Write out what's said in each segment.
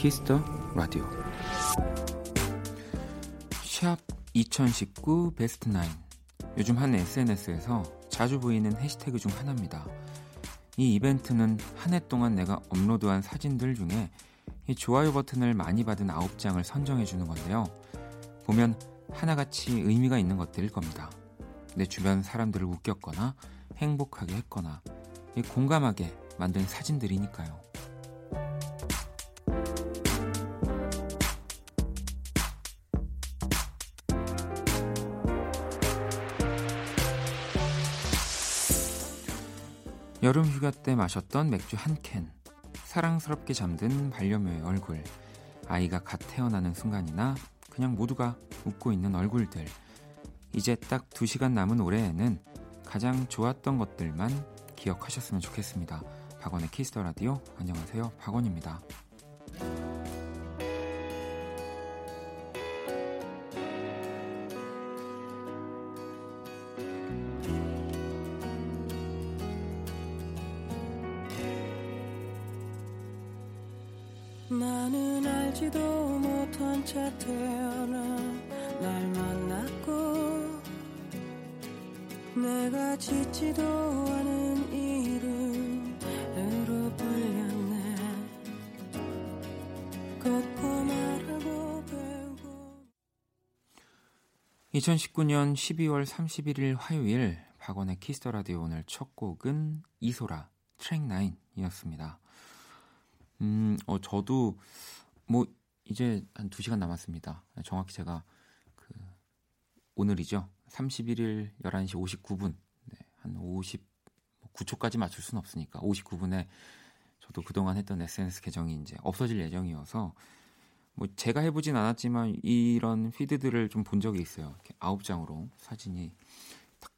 Kiss the Radio 샵 2019 베스트 9 요즘 한 SNS에서 자주 보이는 해시태그 중 하나입니다. 이 이벤트는 한 해 동안 내가 업로드한 사진들 중에 이 좋아요 버튼을 많이 받은 9장을 선정해 주는 건데요. 보면 하나같이 의미가 있는 것들일 겁니다. 내 주변 사람들을 웃겼거나 행복하게 했거나 공감하게 만든 사진들이니까요. 여름 휴가 때 마셨던 맥주 한 캔, 사랑스럽게 잠든 반려묘의 얼굴, 아이가 갓 태어나는 순간이나 그냥 모두가 웃고 있는 얼굴들. 이제 딱 2시간 남은 올해에는 가장 좋았던 것들만 기억하셨으면 좋겠습니다. 박원의 Kiss the Radio. 안녕하세요. 박원입니다. 나는 알지도 못한 채 태어나 날 만났고 내가 짓지도 않은 이름으로 불렸네 걷고 말하고 배우고 2019년 12월 31일 화요일 박원의 Kiss the Radio 오늘 첫 곡은 이소라 트랙 9이었습니다. 음, 어, 저도 뭐 이제 한 2시간 남았습니다. 정확히 제가 그 오늘이죠. 31일 11시 59분. 네, 한 59초까지 맞출 수는 없으니까 59분에 저도 그동안 했던 SNS 계정이 이제 없어질 예정이어서 뭐 제가 해보진 않았지만 이런 피드들을 좀 본 적이 있어요. 이렇게 아홉 장으로 사진이 딱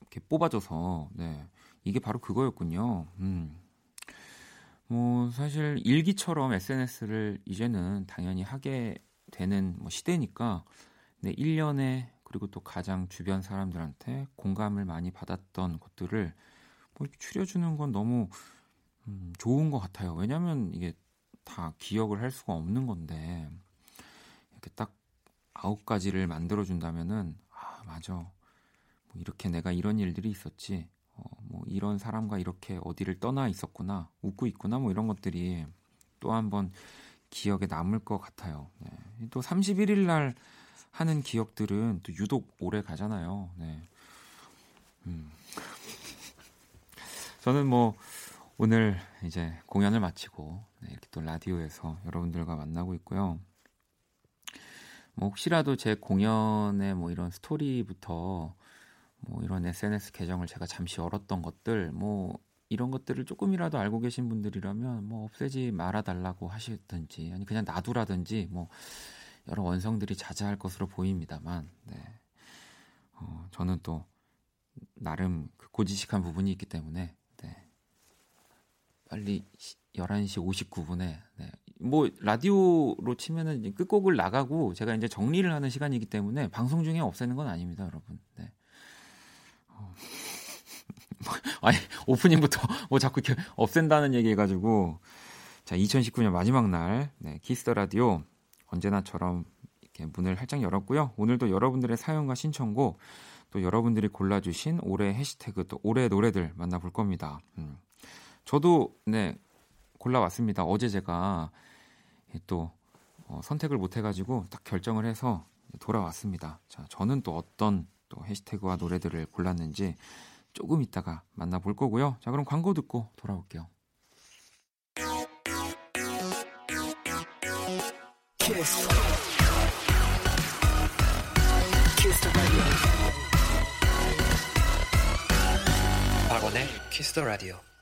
이렇게 뽑아져서 네 이게 바로 그거였군요. 음. 뭐 사실 일기처럼 SNS를 이제는 당연히 하게 되는 뭐 시대니까 네, 1년에 그리고 또 가장 주변 사람들한테 공감을 많이 받았던 것들을 뭐 추려주는 건 너무 음, 좋은 것 같아요. 왜냐하면 이게 다 기억을 할 수가 없는 건데 이렇게 딱 아홉 가지를 만들어 준다면은 아 맞아 뭐 이렇게 내가 이런 일들이 있었지 어, 뭐 이런 사람과 이렇게 어디를 떠나 있었구나, 웃고 있구나, 뭐 이런 것들이 또 한번 기억에 남을 것 같아요. 네. 또 31일 날 하는 기억들은 또 유독 오래 가잖아요. 네. 음. 저는 뭐 오늘 이제 공연을 마치고 네, 이렇게 또 라디오에서 여러분들과 만나고 있고요. 뭐 혹시라도 제 공연의 뭐 이런 스토리부터 뭐 이런 SNS 계정을 제가 잠시 열었던 것들 뭐 이런 것들을 조금이라도 알고 계신 분들이라면 뭐 없애지 말아 달라고 하시든지 아니 그냥 놔두라든지 뭐 여러 원성들이 자자할 것으로 보입니다만 네. 어, 저는 또 나름 그 고지식한 부분이 있기 때문에 네. 빨리 11시 59분에 네. 뭐 라디오로 치면은 끝곡을 나가고 제가 이제 정리를 하는 시간이기 때문에 방송 중에 없애는 건 아닙니다, 여러분. 네. 아니 오프닝부터 뭐 자꾸 이렇게 없앤다는 얘기 해가지고 자 2019년 마지막 날 네, Kiss the Radio 언제나처럼 이렇게 문을 활짝 열었고요. 오늘도 여러분들의 사연과 신청곡 또 여러분들이 골라주신 올해 해시태그 또 올해 노래들 만나볼 겁니다. 음. 저도 네 골라왔습니다. 어제 제가 또 어, 선택을 못 해가지고 딱 결정을 해서 돌아왔습니다. 자 저는 또 어떤 또 해시태그와 노래들을 골랐는지 조금 있다가 만나볼 거고요. 자, 그럼 광고 듣고 돌아올게요. Kiss. Kiss 박원의 Kiss the Radio.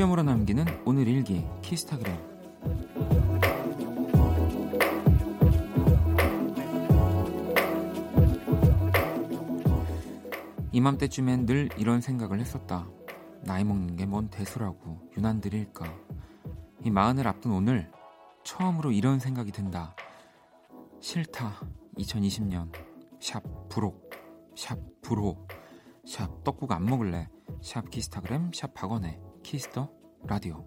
한 뼘으로 남기는 오늘 일기 키스타그램 이맘때쯤엔 늘 이런 생각을 했었다. 나이 먹는 게 뭔 대수라고 유난 들일까. 이 마흔을 앞둔 오늘 처음으로 이런 생각이 든다. 싫다. 2020년 샵 부록 샵 불호 샵 떡국 안 먹을래 샵 키스타그램 샵 박원의 키스터 라디오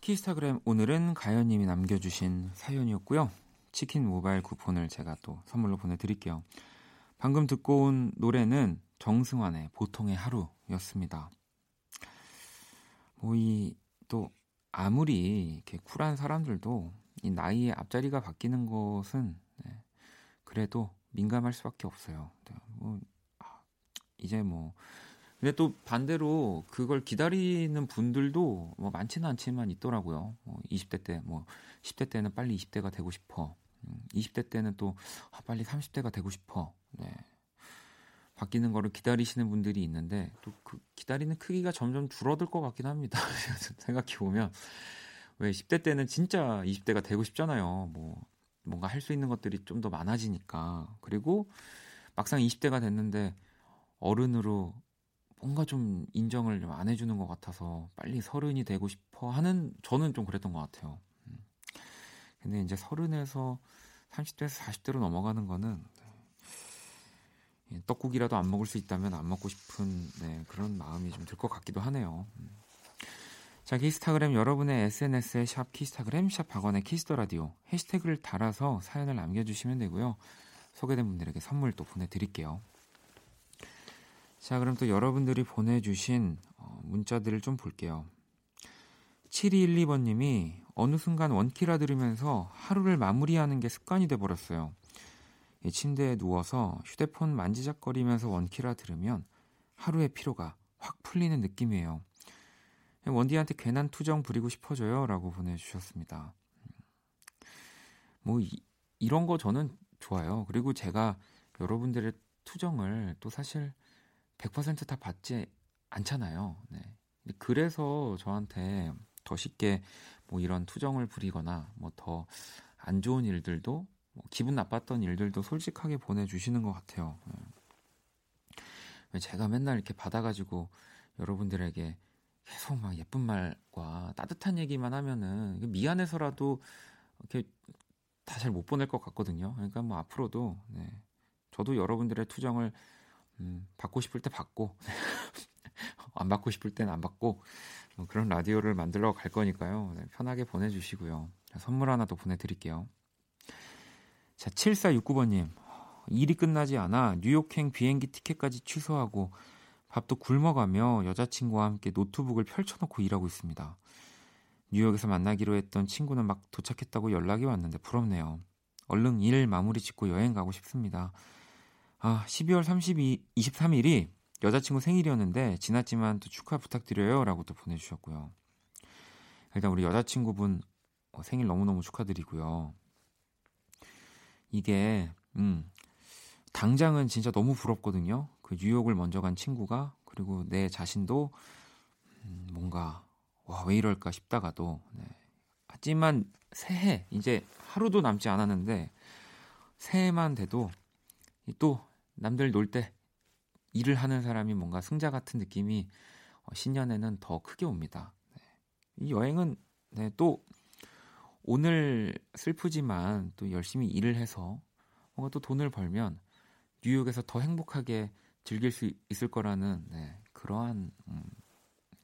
키스타그램 오늘은 가연님이 남겨주신 사연이었고요. 치킨 모바일 쿠폰을 제가 또 선물로 보내드릴게요. 방금 듣고 온 노래는 정승환의 보통의 하루였습니다. 뭐 이 또 아무리 이렇게 쿨한 사람들도 이 나이의 앞자리가 바뀌는 것은 네, 그래도 민감할 수밖에 없어요. 네, 뭐 아, 이제 뭐 근데 또 반대로 그걸 기다리는 분들도 뭐 많지는 않지만 있더라고요. 뭐 20대 때, 뭐 10대 때는 빨리 20대가 되고 싶어. 음, 20대 때는 또 아, 빨리 30대가 되고 싶어. 네. 바뀌는 거를 기다리시는 분들이 있는데 또 그 기다리는 크기가 점점 줄어들 것 같긴 합니다. 생각해 보면 왜 10대 때는 진짜 20대가 되고 싶잖아요. 뭐 뭔가 할 수 있는 것들이 좀 더 많아지니까 그리고 막상 20대가 됐는데 어른으로 뭔가 좀 인정을 좀안 해주는 것 같아서 빨리 서른이 되고 싶어 하는 저는 좀 그랬던 것 같아요. 음. 근데 이제 서른에서 30대에서 40대로 넘어가는 거는 예, 떡국이라도 안 먹을 수 있다면 안 먹고 싶은 네, 그런 마음이 좀 들 것 같기도 하네요. 음. 자, 키스타그램 여러분의 SNS에 샵 키스타그램 샵 박원의 Kiss the Radio 해시태그를 달아서 사연을 남겨주시면 되고요. 소개된 분들에게 선물 또 보내드릴게요. 자, 그럼 또 여러분들이 보내주신 어, 문자들을 좀 볼게요. 7212번님이 어느 순간 원키라 들으면서 하루를 마무리하는 게 습관이 돼버렸어요. 이 침대에 누워서 휴대폰 만지작거리면서 원키라 들으면 하루의 피로가 확 풀리는 느낌이에요. 원디한테 괜한 투정 부리고 싶어져요. 라고 보내주셨습니다. 뭐, 이, 이런 거 저는 좋아요. 그리고 제가 여러분들의 투정을 또 사실 100%다 받지 않잖아요. 네. 그래서 저한테 더 쉽게 뭐 이런 투정을 부리거나 뭐 더 안 좋은 일들도 뭐 기분 나빴던 일들도 솔직하게 보내주시는 것 같아요. 네. 제가 맨날 이렇게 받아가지고 여러분들에게 계속 막 예쁜 말과 따뜻한 얘기만 하면은 미안해서라도 이렇게 다 잘 못 보낼 것 같거든요. 그러니까 뭐 앞으로도 네. 저도 여러분들의 투정을 음, 받고 싶을 때 받고 안 받고 싶을 때는 안 받고 뭐 그런 라디오를 만들러 갈 거니까요. 네, 편하게 보내주시고요. 선물 하나 더 보내드릴게요. 자, 7469번님. 일이 끝나지 않아 뉴욕행 비행기 티켓까지 취소하고 밥도 굶어가며 여자친구와 함께 노트북을 펼쳐놓고 일하고 있습니다. 뉴욕에서 만나기로 했던 친구는 막 도착했다고 연락이 왔는데 부럽네요. 얼른 일 마무리 짓고 여행 가고 싶습니다. 아, 12월 32, 23일이 여자친구 생일이었는데 지났지만 또 축하 부탁드려요 라고 또 보내주셨고요. 일단 우리 여자친구분 어, 생일 너무너무 축하드리고요. 이게 음, 당장은 진짜 너무 부럽거든요. 그 뉴욕을 먼저 간 친구가 그리고 내 자신도 음, 뭔가 와 왜 이럴까 싶다가도 네. 하지만 새해 이제 하루도 남지 않았는데 새해만 돼도 또 남들 놀 때 일을 하는 사람이 뭔가 승자 같은 느낌이 어, 신년에는 더 크게 옵니다. 네. 이 여행은 네, 또 오늘 슬프지만 또 열심히 일을 해서 뭔가 또 돈을 벌면 뉴욕에서 더 행복하게 즐길 수 있을 거라는 네, 그러한 음,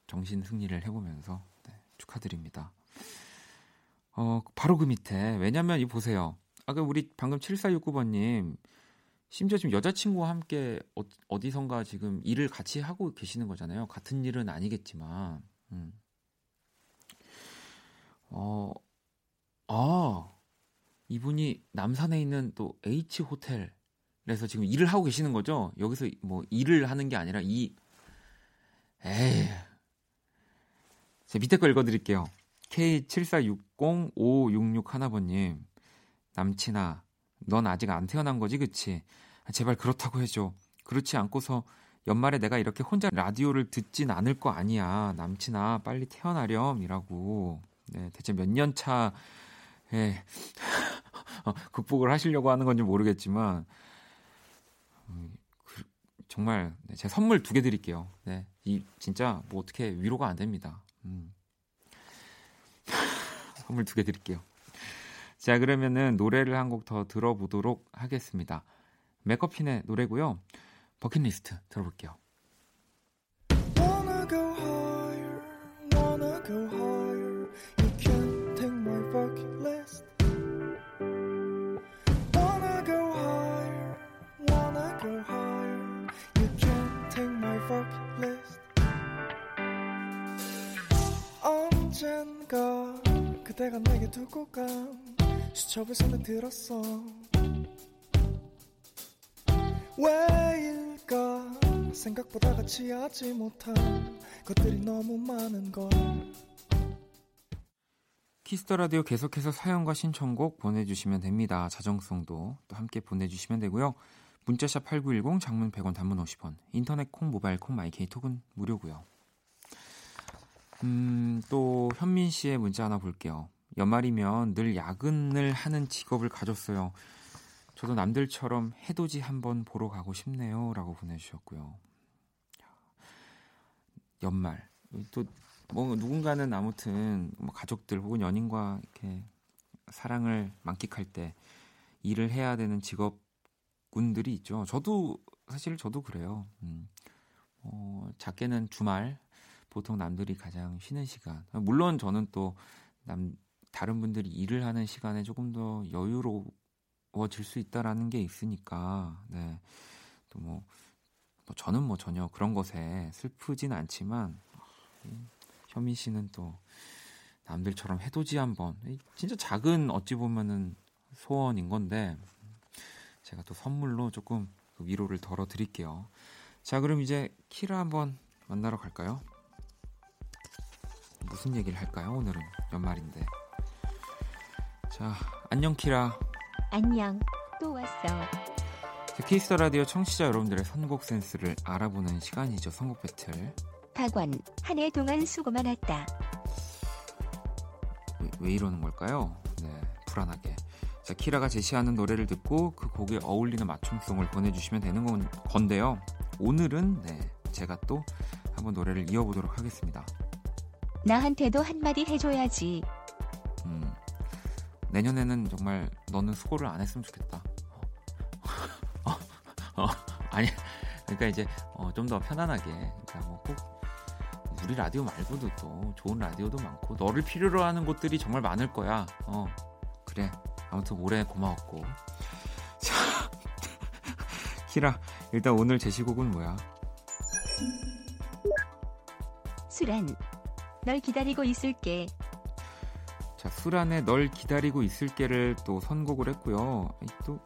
정신 승리를 해보면서 네, 축하드립니다. 어, 바로 그 밑에 왜냐면 이 보세요. 아까 우리 방금 7469번님 심지어 지금 여자친구와 함께 어, 디선가 지금 일을 같이 하고 계시는 거잖아요. 같은 일은 아니겠지만. 음. 어, 아, 이분이 남산에 있는 또 H 호텔 에서 지금 일을 하고 계시는 거죠? 여기서 뭐 일을 하는 게 아니라 이 에이. 제 밑에 거 읽어드릴게요. K74605661번님. 남친아, 넌 아직 안 태어난 거지, 그치? 제발 그렇다고 해줘. 그렇지 않고서 연말에 내가 이렇게 혼자 라디오를 듣진 않을 거 아니야. 남친아, 빨리 태어나렴이라고. 네, 대체 몇 년 차에 어, 극복을 하시려고 하는 건지 모르겠지만, 정말 네, 제가 선물 두 개 드릴게요. 네, 이 진짜 뭐 어떻게 위로가 안 됩니다. 음. 선물 두 개 드릴게요. 자, 그러면은 노래를 한 곡 더 들어보도록 하겠습니다. 맥커핀의 노래고요. 버킷리스트 들어볼게요. 그대가 내게 두고 간 수첩을 손에 들었어. 왜일까 생각보다 같이 하지 못한 것들이 너무 많은 걸 Kiss the Radio 계속해서 사연과 신청곡 보내주시면 됩니다. 자정송도 또 함께 보내주시면 되고요. 문자샵 8910 장문 100원 단문 50원 인터넷 콩 모바일 콩 마이 K 톡은 무료고요. 음, 또 현민 씨의 문자 하나 볼게요. 연말이면 늘 야근을 하는 직업을 가졌어요. 저도 남들처럼 해돋이 한번 보러 가고 싶네요. 라고 보내주셨고요. 연말. 또, 뭐, 누군가는 아무튼, 뭐 가족들 혹은 연인과 이렇게 사랑을 만끽할 때 일을 해야 되는 직업군들이 있죠. 저도, 사실 저도 그래요. 음. 어, 작게는 주말, 보통 남들이 가장 쉬는 시간. 물론 저는 또, 남, 다른 분들이 일을 하는 시간에 조금 더 여유로워질 수 있다라는 게 있으니까 네. 또 뭐 뭐 저는 뭐 전혀 그런 것에 슬프진 않지만 현민 씨는 또 남들처럼 해돋이 한번 진짜 작은 어찌 보면은 소원인 건데 제가 또 선물로 조금 그 위로를 덜어 드릴게요. 자, 그럼 이제 키라 한번 만나러 갈까요? 무슨 얘기를 할까요? 오늘은 연말인데. 자, 안녕 키라. 안녕. 또 왔어. Kiss the Radio 청취자 여러분들의 선곡 센스를 알아보는 시간이죠. 선곡 배틀. 박원, 한 해 동안 수고 많았다. 왜, 왜 이러는 걸까요? 네, 불안하게. 자, 키라가 제시하는 노래를 듣고 그 곡에 어울리는 맞춤송을 보내주시면 되는 건, 건데요. 오늘은 네, 제가 또 한번 노래를 이어보도록 하겠습니다. 나한테도 한마디 해줘야지. 음, 내년에는 정말 너는 수고를 안 했으면 좋겠다. 어, 어, 아니, 그러니까 이제 어, 좀 더 편안하게, 그러니까 뭐 꼭 우리 라디오 말고도 또 좋은 라디오도 많고 너를 필요로 하는 곳들이 정말 많을 거야. 어, 그래. 아무튼 올해 고마웠고. 자, 키라, 일단 오늘 제시곡은 뭐야? 수란, 널 기다리고 있을게. 자, 수란에 널 기다리고 있을게를 또 선곡을 했고요. 또, 또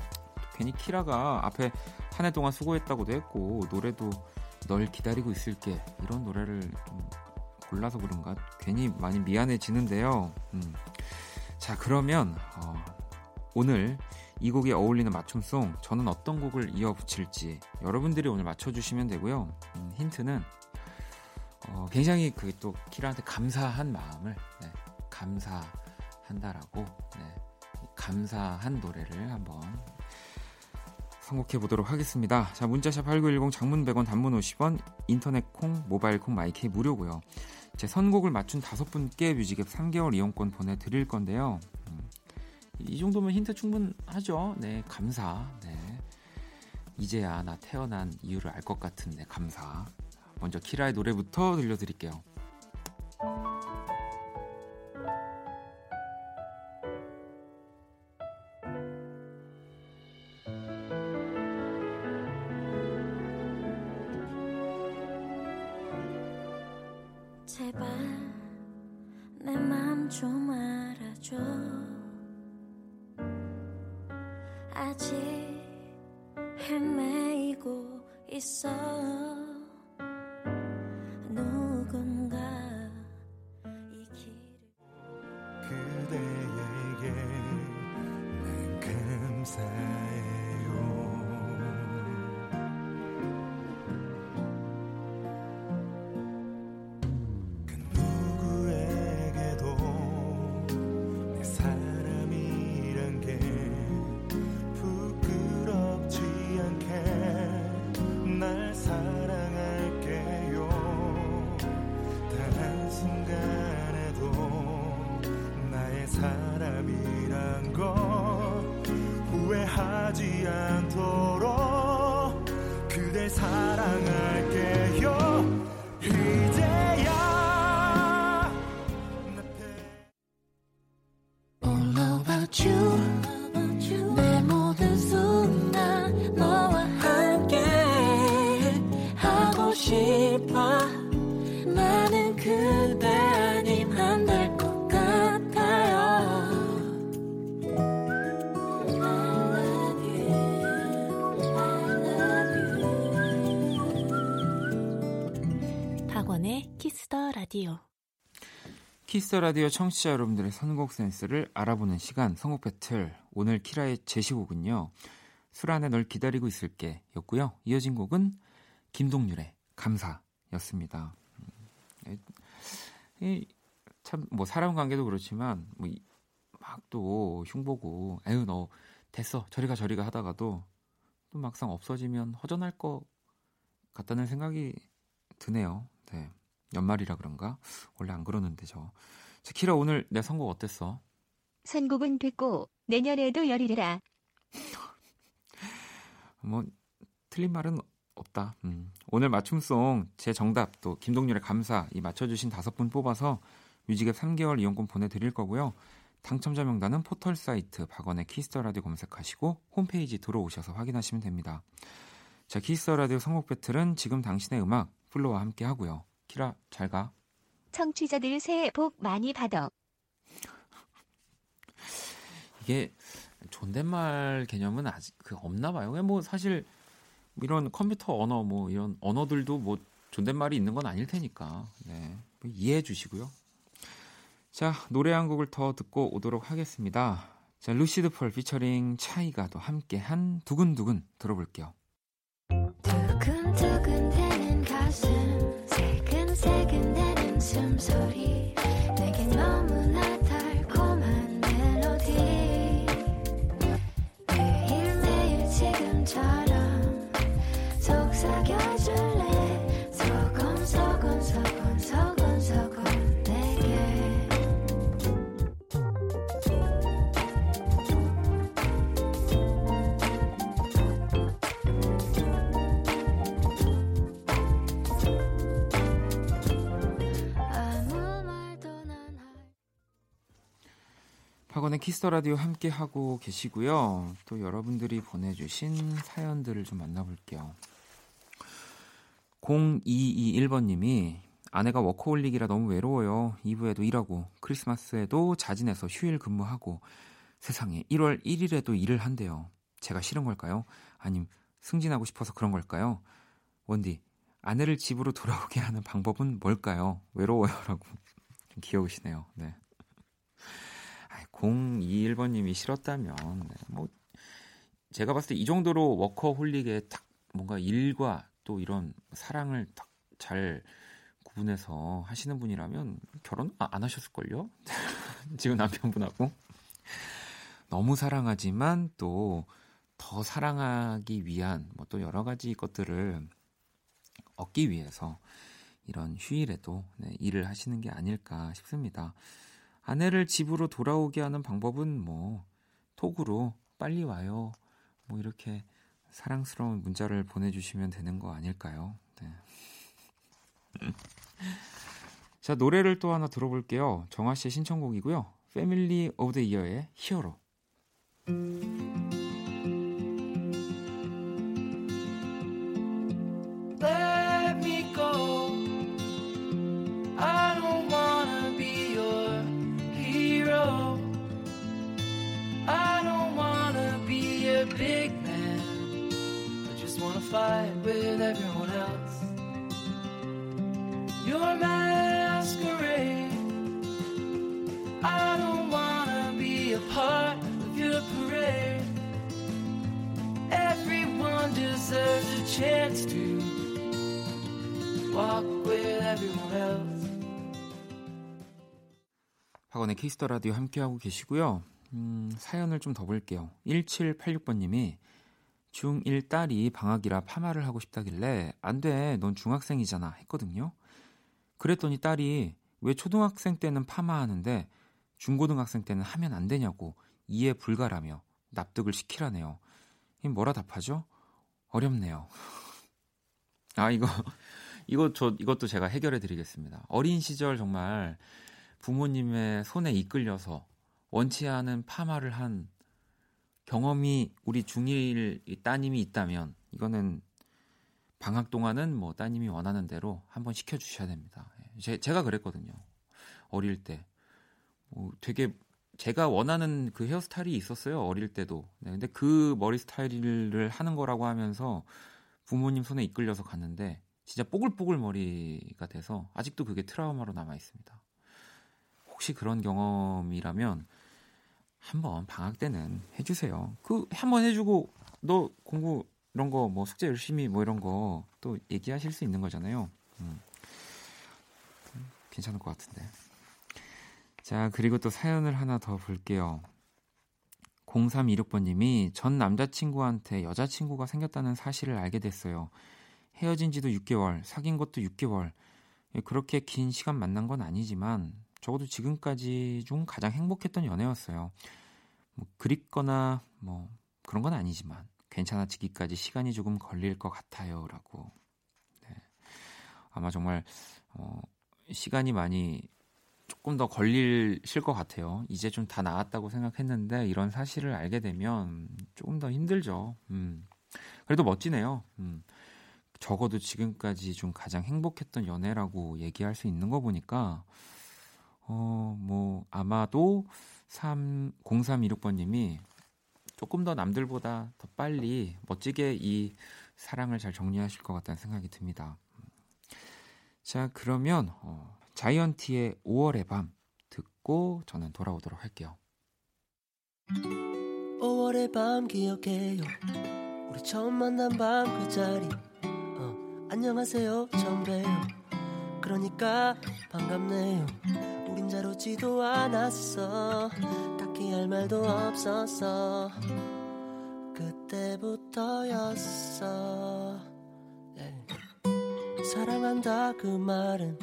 괜히 키라가 앞에 한 해 동안 수고했다고도 했고 노래도 널 기다리고 있을게 이런 노래를 좀 골라서 그런가 괜히 많이 미안해지는데요. 음. 자, 그러면 어, 오늘 이 곡에 어울리는 맞춤송 저는 어떤 곡을 이어 붙일지 여러분들이 오늘 맞춰주시면 되고요. 음, 힌트는 어, 굉장히 그 또 키라한테 감사한 마음을 네, 감사한다라고 네, 감사한 노래를 한번 선곡해 보도록 하겠습니다. 자, 문자샵 8910 장문 100원 단문 50원 인터넷 콩 모바일 콩 마이케이 무료고요. 제 선곡을 맞춘 다섯 분께 뮤직앱 3개월 이용권 보내 드릴 건데요. 음, 이 정도면 힌트 충분하죠. 네, 감사. 네. 이제야 나 태어난 이유를 알 것 같은데 감사. 먼저 키라의 노래부터 들려드릴게요. 아직 헤매이고 있어 박원의 Kiss the Radio Kiss Radio 청취자 여러분들의 선곡 센스를 알아보는 시간 선곡 배틀. 오늘 키라의 제시곡은요 수란의 널 기다리고 있을게 였고요. 이어진 곡은 김동률의 감사였습니다. 참 뭐 사람 관계도 그렇지만 뭐 막 또 흉보고 에휴 너 됐어. 저리가 저리가 하다가도 또 막상 없어지면 허전할 것 같다는 생각이 드네요 네 연말이라 그런가 원래 안 그러는데 저 자, 키라 오늘 내 선곡 어땠어? 선곡은 됐고 내년에도 열일해라. 뭐 틀린 말은 없다. 음. 오늘 맞춤송 제 정답 또 김동률의 감사 이 맞춰주신 다섯 분 뽑아서 뮤직앱 3개월 이용권 보내드릴 거고요. 당첨자 명단은 포털 사이트 박원의 Kiss the Radio 검색하시고 홈페이지 들어오셔서 확인하시면 됩니다. 자 키스 더 라디오 선곡 배틀은 지금 당신의 음악 플로와 함께 하고요. 키라 잘 가. 청취자들 새해 복 많이 받아. 이게 존댓말 개념은 아직 그 없나 봐요. 뭐 사실 이런 컴퓨터 언어 뭐 이런 언어들도 뭐 존댓말이 있는 건 아닐 테니까 네. 뭐 이해해 주시고요. 자 노래 한 곡을 더 듣고 오도록 하겠습니다. 자 루시드 펄 피처링 차이가도 함께한 두근두근 들어볼게요. 두근두근 박원의 키스 더 라디오 함께 하고 계시고요. 또 여러분들이 보내주신 사연들을 좀 만나볼게요. 0221번님이 아내가 워커홀릭이라 너무 외로워요. 이브에도 일하고 크리스마스에도 자진해서 휴일 근무하고 세상에 1월 1일에도 일을 한대요. 제가 싫은 걸까요? 아님 승진하고 싶어서 그런 걸까요? 원디 아내를 집으로 돌아오게 하는 방법은 뭘까요? 외로워요라고 좀 귀여우시네요. 네. 021번님이 싫었다면 네, 뭐 제가 봤을 때 이 정도로 워커홀릭에 딱 뭔가 일과 또 이런 사랑을 딱 잘 구분해서 하시는 분이라면 결혼 아, 안 하셨을걸요? 지금 남편분하고 너무 사랑하지만 또 더 사랑하기 위한 뭐 또 여러 가지 것들을 얻기 위해서 이런 휴일에도 네, 일을 하시는 게 아닐까 싶습니다. 아내를 집으로 돌아오게 하는 방법은 뭐 톡으로 빨리 와요. 뭐 이렇게 사랑스러운 문자를 보내주시면 되는 거 아닐까요? 네. 자 노래를 또 하나 들어볼게요. 정아 씨의 신청곡이고요. Family of the Year의 Hero. Chance to walk with everyone else. 박원의 키스 더 라디오 함께하고 계시고요. 음, 사연을 좀 더 볼게요. 1786번님이 중1 딸이 방학이라 파마를 하고 싶다길래 안 돼, 넌 중학생이잖아 했거든요. 그랬더니 딸이 왜 초등학생 때는 파마하는데 중고등학생 때는 하면 안 되냐고 이해 불가라며 납득을 시키라네요. 이 뭐라 답하죠? 어렵네요. 아 이거 이거 저 이것도 제가 해결해 드리겠습니다. 어린 시절 정말 부모님의 손에 이끌려서 원치 않은 파마를 한 경험이 우리 중1 따님이 있다면 이거는 방학 동안은 뭐 따님이 원하는 대로 한번 시켜 주셔야 됩니다. 예, 제, 제가 그랬거든요. 어릴 때. 뭐 되게 제가 원하는 그 헤어스타일이 있었어요. 어릴 때도. 네, 근데 그 머리 스타일을 하는 거라고 하면서 부모님 손에 이끌려서 갔는데 진짜 뽀글뽀글 머리가 돼서 아직도 그게 트라우마로 남아 있습니다. 혹시 그런 경험이라면 한번 방학 때는 해주세요. 그 한번 해주고 너 공부 이런 거 뭐 숙제 열심히 뭐 이런 거 또 얘기하실 수 있는 거잖아요. 음. 괜찮을 것 같은데. 자 그리고 또 사연을 하나 더 볼게요. 0326번님이 전 남자친구한테 여자친구가 생겼다는 사실을 알게 됐어요. 헤어진 지도 6개월, 사귄 것도 6개월. 예, 그렇게 긴 시간 만난 건 아니지만 적어도 지금까지 중 가장 행복했던 연애였어요. 뭐 그립거나 뭐 그런 건 아니지만 괜찮아지기까지 시간이 조금 걸릴 것 같아요라고. 네. 아마 정말 어, 시간이 많이 조금 더 걸리실 것 같아요. 이제 좀 다 나았다고 생각했는데 이런 사실을 알게 되면 조금 더 힘들죠. 음. 그래도 멋지네요. 음. 적어도 지금까지 좀 가장 행복했던 연애라고 얘기할 수 있는 거 보니까 어, 뭐 아마도 3 0326번 님이 조금 더 남들보다 더 빨리 멋지게 이 사랑을 잘 정리하실 것 같다는 생각이 듭니다. 자, 그러면 어, 자이언티의 5월의 밤 듣고 저는 돌아오도록 할게요. 5월의 밤 기억해요. 우리 처음 만난 밤 그 자리. 어, 안녕하세요 처음 봬요. 그러니까 반갑네요. 우린 잘 오지도 않았어. 딱히 할 말도 없었어 그때부터였어. 예. 사랑한다 그 말은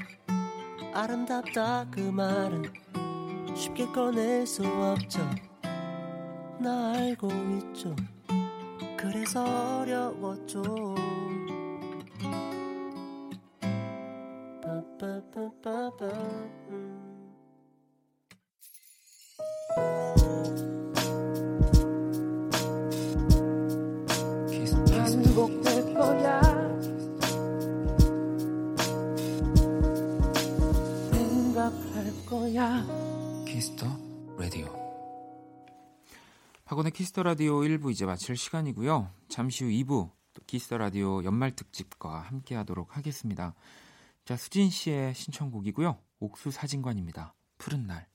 아름답다 그 말은. 쉽게 꺼낼 수 없죠. 나 알고 있죠. 그래서 어려웠죠. 빠빠빠빠빠 거야 키스 더 라디오. 박원의 키스 더 라디오 1부 이제 마칠 시간이고요. 잠시 후 2부 또 키스 더 라디오 연말 특집과 함께 하도록 하겠습니다. 자, 수진 씨의 신청곡이고요. 옥수 사진관입니다. 푸른 날.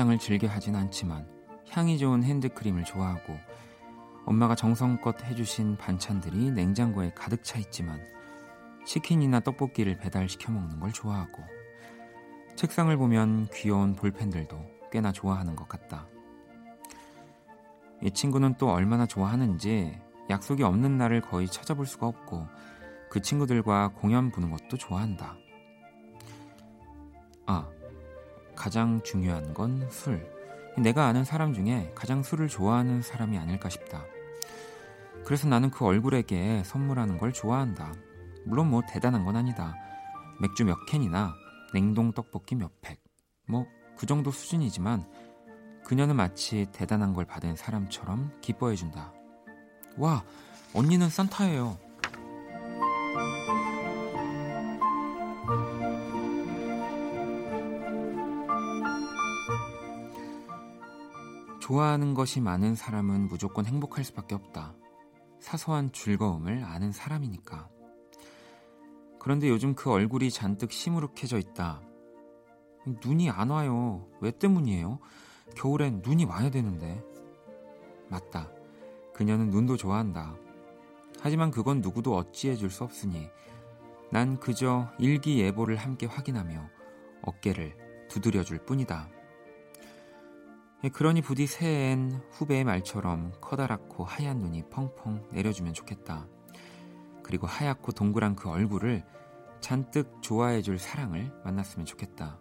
화장을 즐겨 하진 않지만 향이 좋은 핸드크림을 좋아하고 엄마가 정성껏 해주신 반찬들이 냉장고에 가득 차 있지만 치킨이나 떡볶이를 배달시켜 먹는 걸 좋아하고 책상을 보면 귀여운 볼펜들도 꽤나 좋아하는 것 같다. 이 친구는 또 얼마나 좋아하는지 약속이 없는 날을 거의 찾아볼 수가 없고 그 친구들과 공연 보는 것도 좋아한다. 아, 가장 중요한 건 술. 내가 아는 사람 중에 가장 술을 좋아하는 사람이 아닐까 싶다. 그래서 나는 그 얼굴에게 선물하는 걸 좋아한다. 물론 뭐 대단한 건 아니다. 맥주 몇 캔이나 냉동 떡볶이 몇 팩. 뭐 그 정도 수준이지만 그녀는 마치 대단한 걸 받은 사람처럼 기뻐해준다. 와, 언니는 산타예요. 좋아하는 것이 많은 사람은 무조건 행복할 수밖에 없다. 사소한 즐거움을 아는 사람이니까. 그런데 요즘 그 얼굴이 잔뜩 시무룩해져 있다. 눈이 안 와요. 왜 때문이에요? 겨울엔 눈이 와야 되는데. 맞다. 그녀는 눈도 좋아한다. 하지만 그건 누구도 어찌해 줄 수 없으니 난 그저 일기예보를 함께 확인하며 어깨를 두드려 줄 뿐이다. 예, 그러니 부디 새해엔 후배의 말처럼 커다랗고 하얀 눈이 펑펑 내려주면 좋겠다. 그리고 하얗고 동그란 그 얼굴을 잔뜩 좋아해줄 사랑을 만났으면 좋겠다.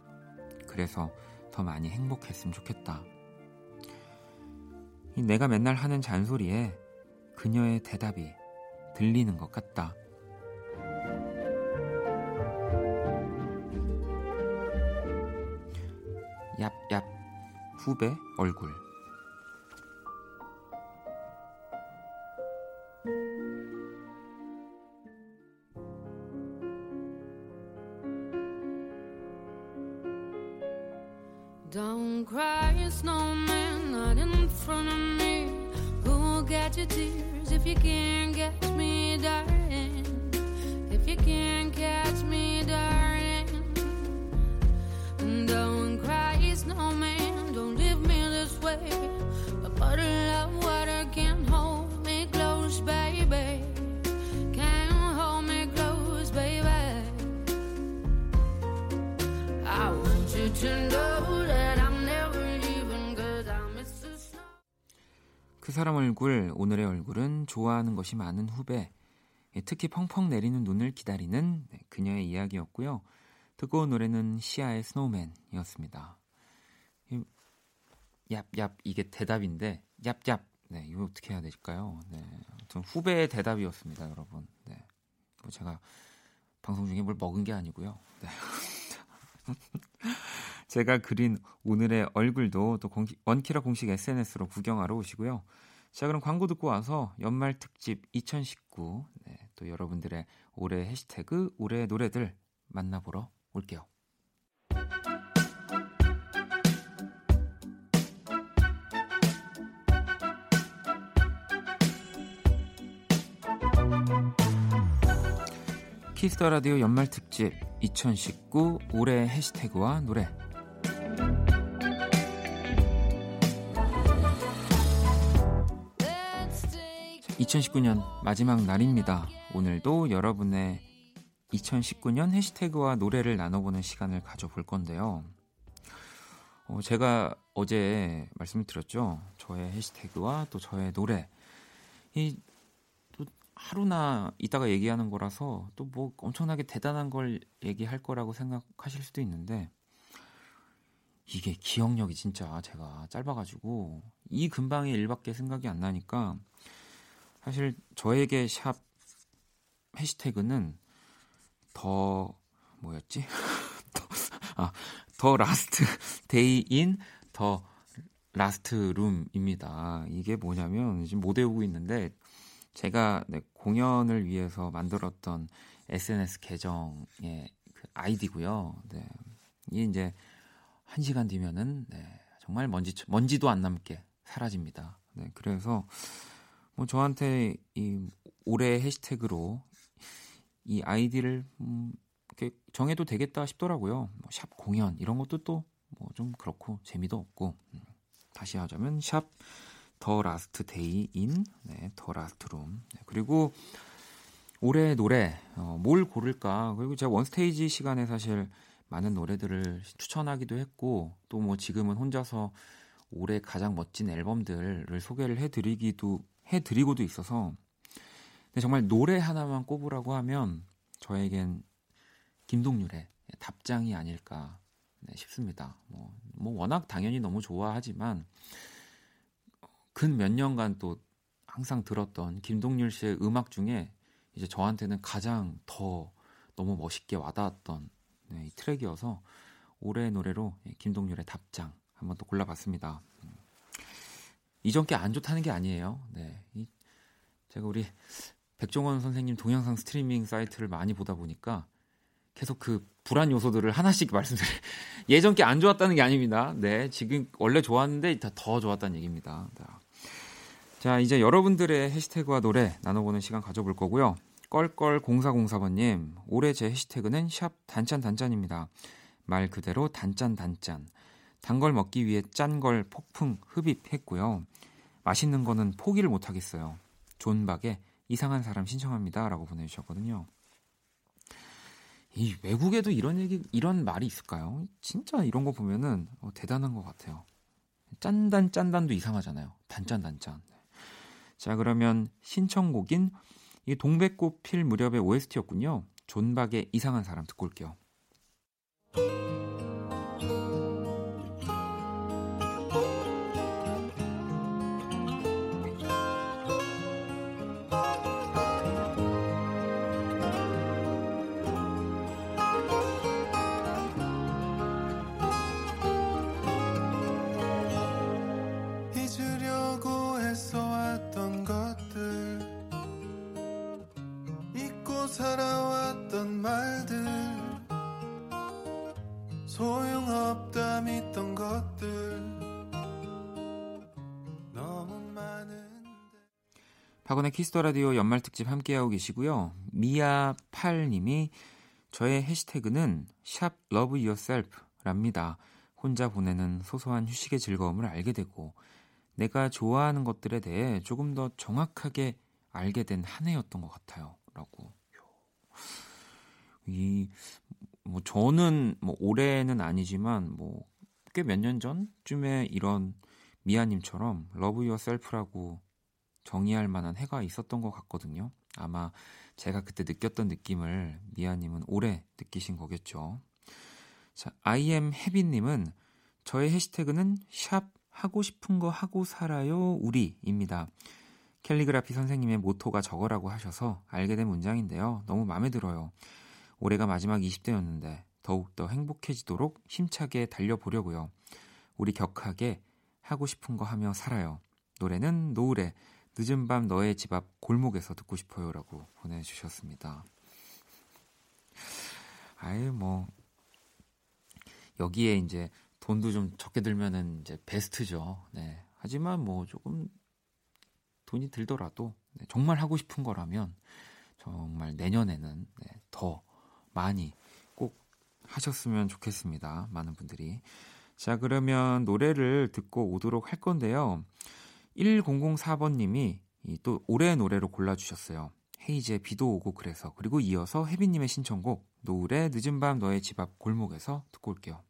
그래서 더 많이 행복했으면 좋겠다. 내가 맨날 하는 잔소리에 그녀의 대답이 들리는 것 같다. 얍 얍 후배 얼굴 것이 많은 후배 예, 특히 펑펑 내리는 눈을 기다리는 네, 그녀의 이야기였고요. 듣고 온 노래는 시아의 스노우맨이었습니다. 이, 얍얍 이게 대답인데 얍얍 네 이거 어떻게 해야 될까요? 네 아무튼 후배의 대답이었습니다, 여러분. 네. 뭐 제가 방송 중에 뭘 먹은 게 아니고요. 네. 제가 그린 오늘의 얼굴도 또 공식, 원키라 공식 SNS로 구경하러 오시고요. 자 그럼 광고 듣고 와서 연말 특집 2019 네, 또 여러분들의 올해 해시태그 올해 노래들 만나보러 올게요. 키스 더 라디오 연말 특집 2019 올해 해시태그와 노래 2019년 마지막 날입니다. 오늘도 여러분의 2019년 해시태그와 노래를 나눠보는 시간을 가져볼 건데요. 어, 제가 어제 말씀을 드렸죠. 저의 해시태그와 또 저의 노래. 이, 또 하루나 이따가 얘기하는 거라서 또 뭐 엄청나게 대단한 걸 얘기할 거라고 생각하실 수도 있는데 이게 기억력이 진짜 제가 짧아가지고 이 근방의 일밖에 생각이 안 나니까 사실 저에게 샵 해시태그는 the 뭐였지? the, 아, the last day in the last room입니다. 이게 뭐냐면 지금 못 외우고 있는데 제가 네, 공연을 위해서 만들었던 SNS 계정의 그 아이디고요. 네. 이게 이제 한 시간 뒤면은 네, 정말 먼지 먼지도 안 남게 사라집니다. 네, 그래서 뭐 저한테 이 올해 해시태그로 이 아이디를 음, 이렇게 정해도 되겠다 싶더라고요. 뭐 샵 공연 이런 것도 또 뭐 좀 그렇고 재미도 없고 음, 다시 하자면 샵 the last day in, 네, the last room. 네, 그리고 올해 노래 어, 뭘 고를까? 그리고 제가 원 스테이지 시간에 사실 많은 노래들을 추천하기도 했고 또 뭐 지금은 혼자서 올해 가장 멋진 앨범들을 소개를 해드리기도 해드리고도 있어서 근데 정말 노래 하나만 꼽으라고 하면 저에겐 김동률의 답장이 아닐까 네, 싶습니다. 뭐, 뭐 워낙 당연히 너무 좋아하지만 근 몇 년간 또 항상 들었던 김동률 씨의 음악 중에 이제 저한테는 가장 더 너무 멋있게 와닿았던 네, 이 트랙이어서 올해의 노래로 김동률의 답장 한번 또 골라봤습니다. 음. 이전 게 안 좋다는 게 아니에요. 네, 이, 제가 우리 백종원 선생님 동영상 스트리밍 사이트를 많이 보다 보니까 계속 그 불안 요소들을 하나씩 말씀드려. 예전 게 안 좋았다는 게 아닙니다. 네, 지금 원래 좋았는데 더 좋았다는 얘기입니다. 자, 이제 여러분들의 해시태그와 노래 나눠보는 시간 가져볼 거고요. 껄껄 0404번님, 올해 제 해시태그는 샵 단짠 단짠입니다. 말 그대로 단짠 단짠. 단 걸 먹기 위해 짠 걸 폭풍 흡입했고요. 맛있는 거는 포기를 못 하겠어요. 존박의 이상한 사람 신청합니다. 라고 보내주셨거든요. 이 외국에도 이런 얘기, 이런 말이 있을까요? 진짜 이런 거 보면은 어, 대단한 것 같아요. 짠단 짠단도 이상하잖아요. 단짠 단짠. 자 그러면 신청곡인 이 동백꽃 필 무렵의 OST였군요. 존박의 이상한 사람 듣고 올게요. 키스 더 라디오 연말 특집 함께하고 계시고요. 미아 8님이 저의 해시태그는 샵 love yourself랍니다. 혼자 보내는 소소한 휴식의 즐거움을 알게 되고 내가 좋아하는 것들에 대해 조금 더 정확하게 알게 된 한 해였던 것 같아요. 라고. 이, 뭐, 저는 뭐, 올해는 아니지만, 뭐, 꽤 몇 년 전쯤에 이런 미아님처럼 love yourself라고 정의할 만한 해가 있었던 것 같거든요. 아마 제가 그때 느꼈던 느낌을 미아님은 올해 느끼신 거겠죠. 자, I am 해비님은 저의 해시태그는 샵 하고 싶은 거 하고 살아요 우리입니다. 캘리그라피 선생님의 모토가 저거라고 하셔서 알게 된 문장인데요. 너무 마음에 들어요. 올해가 마지막 20대였는데 더욱더 행복해지도록 힘차게 달려보려고요. 우리 격하게 하고 싶은 거 하며 살아요. 노래는 노을에 늦은 밤 너의 집 앞 골목에서 듣고 싶어요라고 보내주셨습니다. 아유 뭐 여기에 이제 돈도 좀 적게 들면은 이제 베스트죠. 네. 하지만 뭐 조금 돈이 들더라도 네, 정말 하고 싶은 거라면 정말 내년에는 네, 더 많이 꼭 하셨으면 좋겠습니다. 많은 분들이. 자, 그러면 노래를 듣고 오도록 할 건데요. 1004번님이 또 올해의 노래로 골라주셨어요. 헤이즈의 비도 오고 그래서 그리고 이어서 혜빈님의 신청곡 노을의 늦은 밤 너의 집 앞 골목에서 듣고 올게요.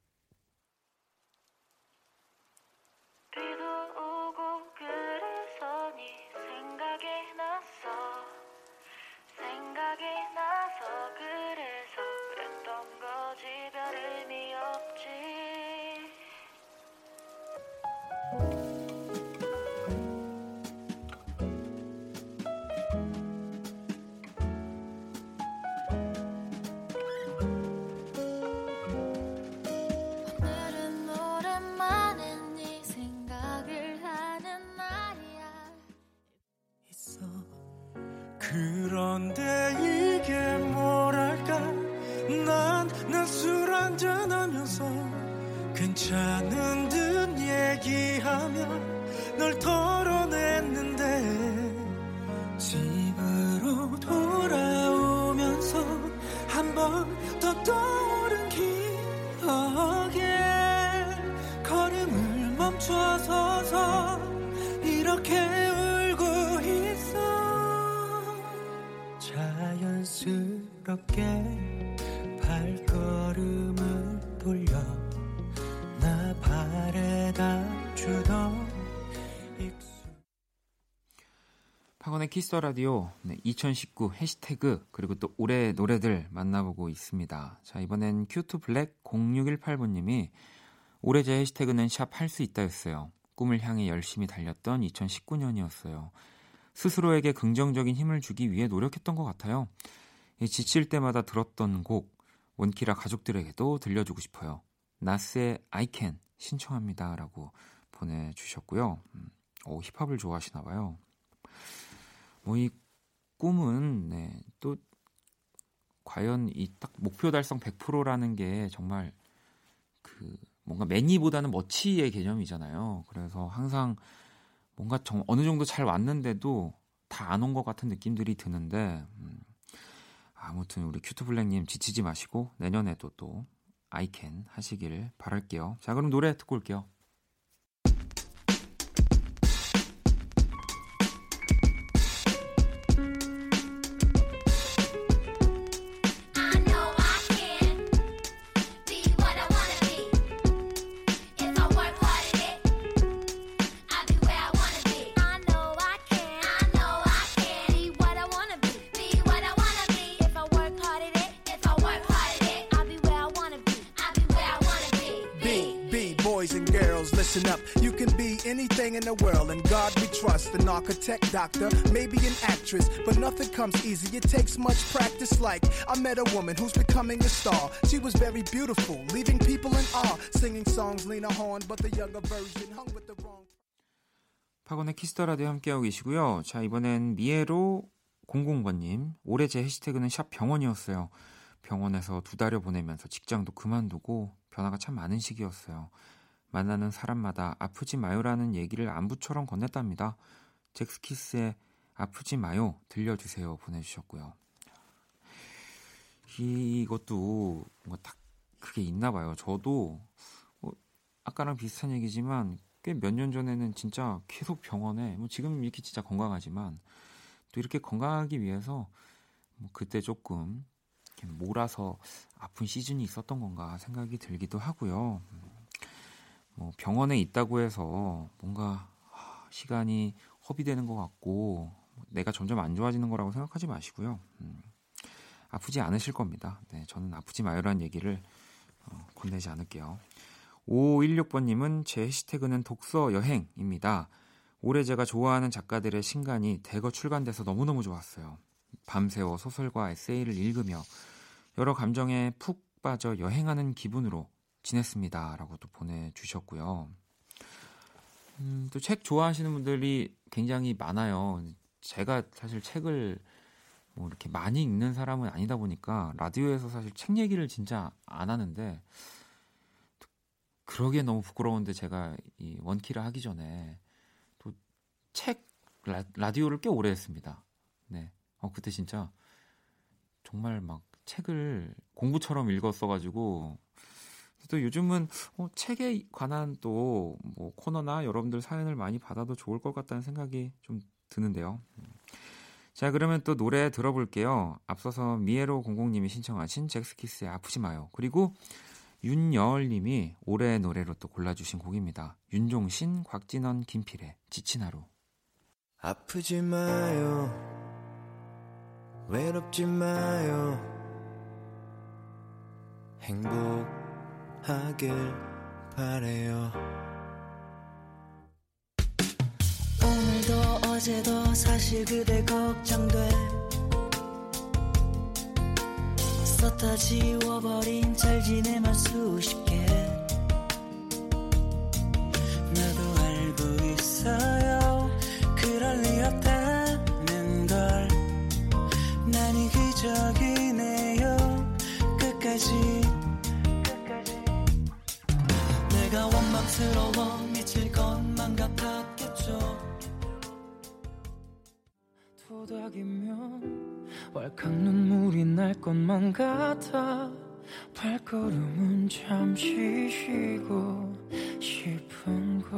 키스 더 라디오 2019 해시태그 그리고 또 올해 노래들 만나보고 있습니다. 자 이번엔 cute black 0618번님이 올해 제 해시태그는 샵 할 수 있다였어요. 꿈을 향해 열심히 달렸던 2019년이었어요. 스스로에게 긍정적인 힘을 주기 위해 노력했던 것 같아요. 이 지칠 때마다 들었던 곡 원키라 가족들에게도 들려주고 싶어요. Nas의 I Can 신청합니다라고 보내주셨고요. 음, 오, 힙합을 좋아하시나 봐요. 뭐 이 꿈은 네, 또 과연 이 딱 목표 달성 100%라는 게 정말 그 뭔가 매니보다는 머치의 개념이잖아요. 그래서 항상 뭔가 정, 어느 정도 잘 왔는데도 다 안 온 것 같은 느낌들이 드는데 음, 아무튼 우리 큐트블랙님 지치지 마시고 내년에도 또 아이캔 하시길 바랄게요. 자 그럼 노래 듣고 올게요. Doctor, maybe an actress, but nothing comes easy. It takes much practice. Like, I met a woman who's becoming a star. She was very beautiful, leaving people in awe. Singing songs, Lena Horne, but the younger version hung with the wrong. 박원의 키스터 라디오 함께하고 계시고요. 자, 이번엔 미에로 00번님. 올해 제 해시태그는 샵 병원이었어요. 병원에서 두 달여 보내면서 직장도 그만두고 변화가 참 많은 시기였어요. 만나는 사람마다 아프지 마요라는 얘기를 안부처럼 건넸답니다. 잭스키스의 아프지 마요 들려주세요 보내주셨고요. 이것도 뭔가 딱 그게 있나 봐요. 저도 뭐 아까랑 비슷한 얘기지만 꽤 몇 년 전에는 진짜 계속 병원에 뭐 지금 이렇게 진짜 건강하지만 또 이렇게 건강하기 위해서 뭐 그때 조금 몰아서 아픈 시즌이 있었던 건가 생각이 들기도 하고요. 뭐 병원에 있다고 해서 뭔가 하, 시간이 허비되는 것 같고 내가 점점 안 좋아지는 거라고 생각하지 마시고요. 음, 아프지 않으실 겁니다. 네, 저는 아프지 마요라는 얘기를 어, 건네지 않을게요. 5516번님은 제 해시태그는 독서 여행입니다. 올해 제가 좋아하는 작가들의 신간이 대거 출간돼서 너무너무 좋았어요. 밤새워 소설과 에세이를 읽으며 여러 감정에 푹 빠져 여행하는 기분으로 지냈습니다. 라고 또 보내주셨고요. 음, 또 책 좋아하시는 분들이 굉장히 많아요. 제가 사실 책을 뭐 이렇게 많이 읽는 사람은 아니다 보니까 라디오에서 사실 책 얘기를 진짜 안 하는데 그러기에 너무 부끄러운데 제가 이 원키를 하기 전에 또 책 라디오를 꽤 오래 했습니다. 네. 어 그때 진짜 정말 막 책을 공부처럼 읽었어 가지고 또 요즘은 어, 책에 관한 또 뭐 코너나 여러분들 사연을 많이 받아도 좋을 것 같다는 생각이 좀 드는데요. 자 그러면 또 노래 들어볼게요. 앞서서 미에로 공공님이 신청하신 잭스키스의 아프지 마요. 그리고 윤여얼님이 올해의 노래로 또 골라주신 곡입니다. 윤종신, 곽진원, 김필의 지친 하루. 아프지 마요 외롭지 마요 행복 하길 바래요. 오늘도 어제도 사실 그대 걱정돼. 썼다 지워버린 잘 지내만 수십 원망스러워 미칠 것만 같았겠죠. 토닥이면 왈칵 눈물이 날 것만 같아. 발걸음은 잠시 쉬고 싶은 곳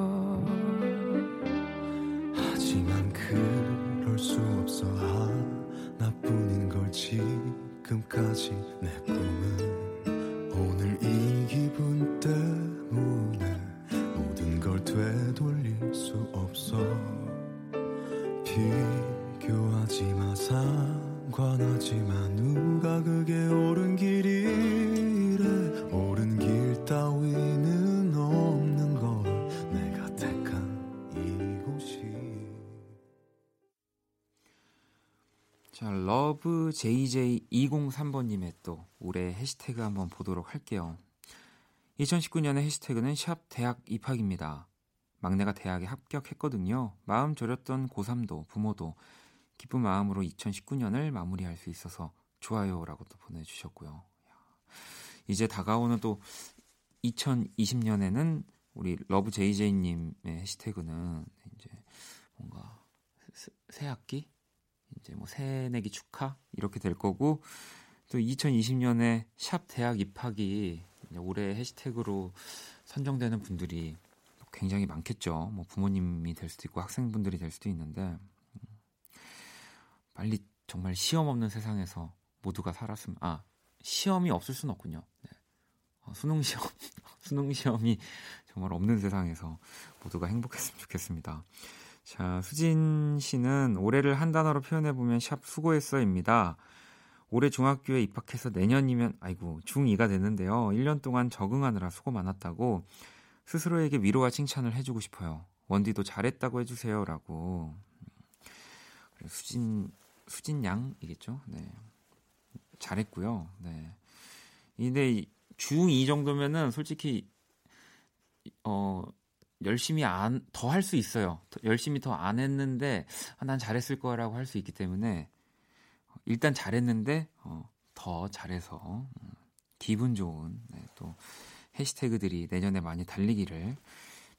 하지만 그럴 수 없어. 하나뿐인 걸 지금까지 내 꿈은 오늘 이 기분 비교하지 마 상관하지 마 누가 그게 옳은 길이래 옳은 길 따위는 없는 걸 내가 택한 이곳이 자, love JJ 203번님의 또 올해 해시태그 한번 보도록 할게요. 2019년의 해시태그는 샵 대학 입학입니다. 막내가 대학에 합격했거든요. 마음 졸였던 고3도 부모도 기쁜 마음으로 2019년을 마무리할 수 있어서 좋아요라고 또 보내주셨고요. 이제 다가오는 또 2020년에는 우리 love JJ님의 해시태그는 이제 뭔가 새- 새 학기 이제 뭐 새내기 축하 이렇게 될 거고 또 2020년에 샵 대학 입학이 올해 해시태그로 선정되는 분들이 굉장히 많겠죠. 뭐 부모님이 될 수도 있고 학생분들이 될 수도 있는데 음, 빨리 정말 시험 없는 세상에서 모두가 살았으면 아 시험이 없을 수는 없군요. 네. 어, 수능 시험 수능 시험이 정말 없는 세상에서 모두가 행복했으면 좋겠습니다. 자, 수진 씨는 올해를 한 단어로 표현해 보면 샵 수고했어입니다. 올해 중학교에 입학해서 내년이면 아이고 중2가 됐는데요. 1년 동안 적응하느라 수고 많았다고 스스로에게 위로와 칭찬을 해주고 싶어요. 원디도 잘했다고 해주세요라고. 수진 수진 양이겠죠. 네, 잘했고요. 네. 근데 중2 정도면은 솔직히 어 열심히 안 더 할 수 있어요. 더- 열심히 더 안 했는데 아, 난 잘했을 거라고 할 수 있기 때문에 일단 잘했는데 어, 더 잘해서 음, 기분 좋은 네, 또 해시태그들이 내년에 많이 달리기를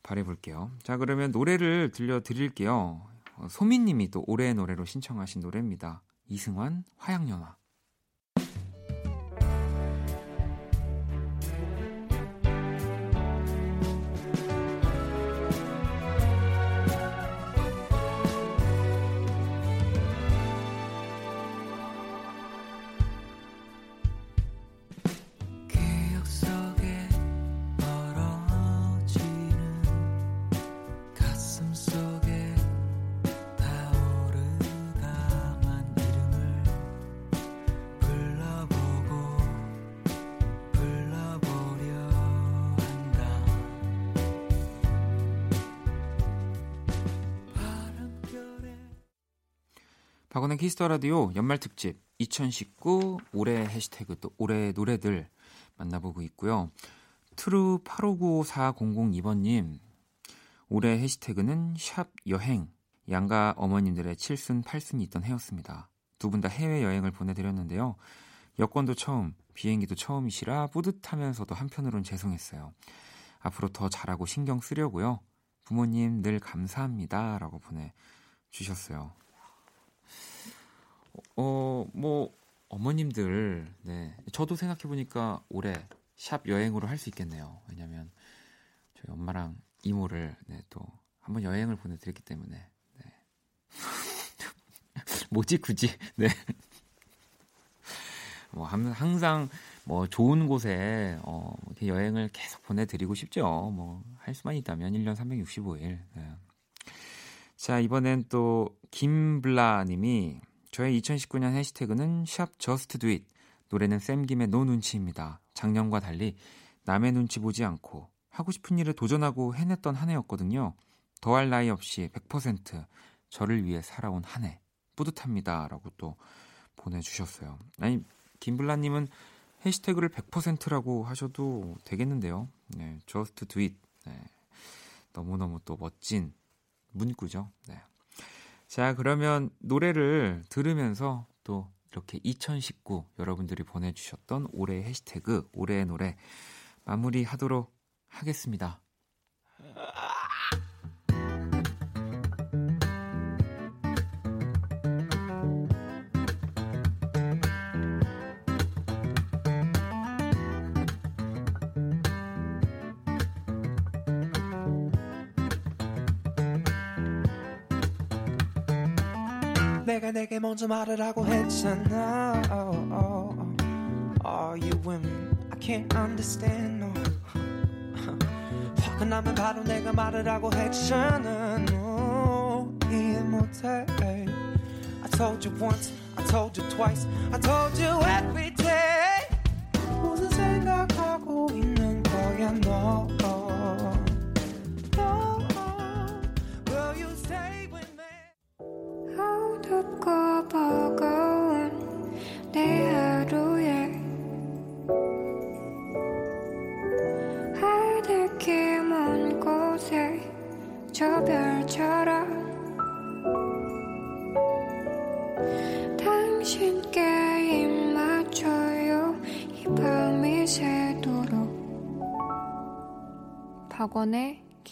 바래볼게요. 자 그러면 노래를 들려드릴게요. 어, 소민님이 또 올해의 노래로 신청하신 노래입니다. 이승환 화양연화. 박원의 Kiss the Radio 연말 특집 2019 올해 해시태그 또 올해 노래들 만나보고 있고요. 트루 85940002번님 올해 해시태그는 샵 여행 양가 어머님들의 7순 8순이 있던 해였습니다. 두 분 다 해외 여행을 보내드렸는데요. 여권도 처음 비행기도 처음이시라 뿌듯하면서도 한편으론 죄송했어요. 앞으로 더 잘하고 신경 쓰려고요. 부모님 늘 감사합니다라고 보내 주셨어요. 어, 뭐 어머님들 네. 저도 생각해 보니까 올해 샵 여행으로 할 수 있겠네요. 왜냐면 저희 엄마랑 이모를 네, 또 한번 여행을 보내 드렸기 때문에 네. 뭐지 굳이 네. 뭐 함- 항상 뭐 좋은 곳에 어, 이렇게 여행을 계속 보내 드리고 싶죠. 뭐 할 수만 있다면 1년 365일. 네. 자, 이번엔 또 김블라 님이 저의 2019년 해시태그는 샵 Just Do It 노래는 샘김의 No 눈치입니다. 작년과 달리 남의 눈치 보지 않고 하고 싶은 일에 도전하고 해냈던 한 해였거든요. 더할 나위 없이 100% 저를 위해 살아온 한 해. 뿌듯합니다 라고 또 보내주셨어요. 아니 김블라님은 해시태그를 100%라고 하셔도 되겠는데요. 네, just do it. 네, 너무너무 또 멋진 문구죠. 네. 자, 그러면 노래를 들으면서 또 이렇게 2019 여러분들이 보내주셨던 올해의 해시태그, 올해의 노래 마무리 하도록 하겠습니다. 내가 내게 먼저 말을 하고 했잖아 oh, oh, oh. Are you with me? I can't understand no 화가 나면 바로 내가 말을 하고 했잖아 no 이해 못해 I told you once I told you twice I told you every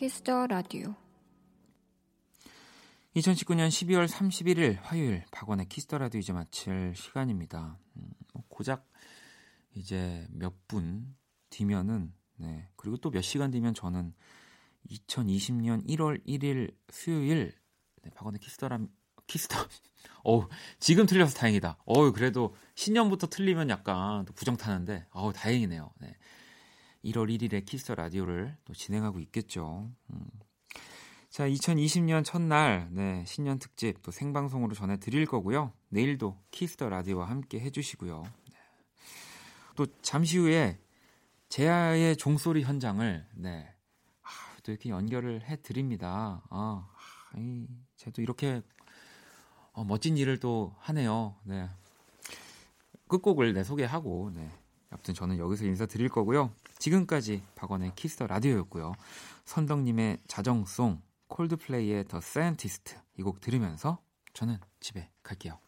Kiss the Radio 2019년 12월 31일 화요일 박원의 Kiss the Radio 이제 마칠 시간입니다. 음, 뭐 고작 이제 몇 분 뒤면은 네 그리고 또 몇 시간 뒤면 저는 2020년 1월 1일 수요일 네, 박원의 Kiss the Ra Kiss the 어우 지금 틀려서 다행이다. 어우 그래도 신년부터 틀리면 약간 또 부정 타는데 어우 다행이네요. 네. 1월 1일에 Kiss the Radio를 또 진행하고 있겠죠. 음. 자, 2020년 첫날, 네, 신년 특집 또 생방송으로 전해 드릴 거고요. 내일도 Kiss the Radio와 함께 해 주시고요. 네. 또 잠시 후에 제야의 종소리 현장을, 네, 아, 또 이렇게 연결을 해 드립니다. 아, 이, 쟤도 이렇게 어, 멋진 일을 또 하네요. 네. 끝곡을 네, 소개하고, 네. 아무튼 저는 여기서 인사드릴 거고요. 지금까지 박원의 Kiss the Radio였고요. 선덕님의 자정송, Coldplay의 The Scientist 이 곡 들으면서 저는 집에 갈게요.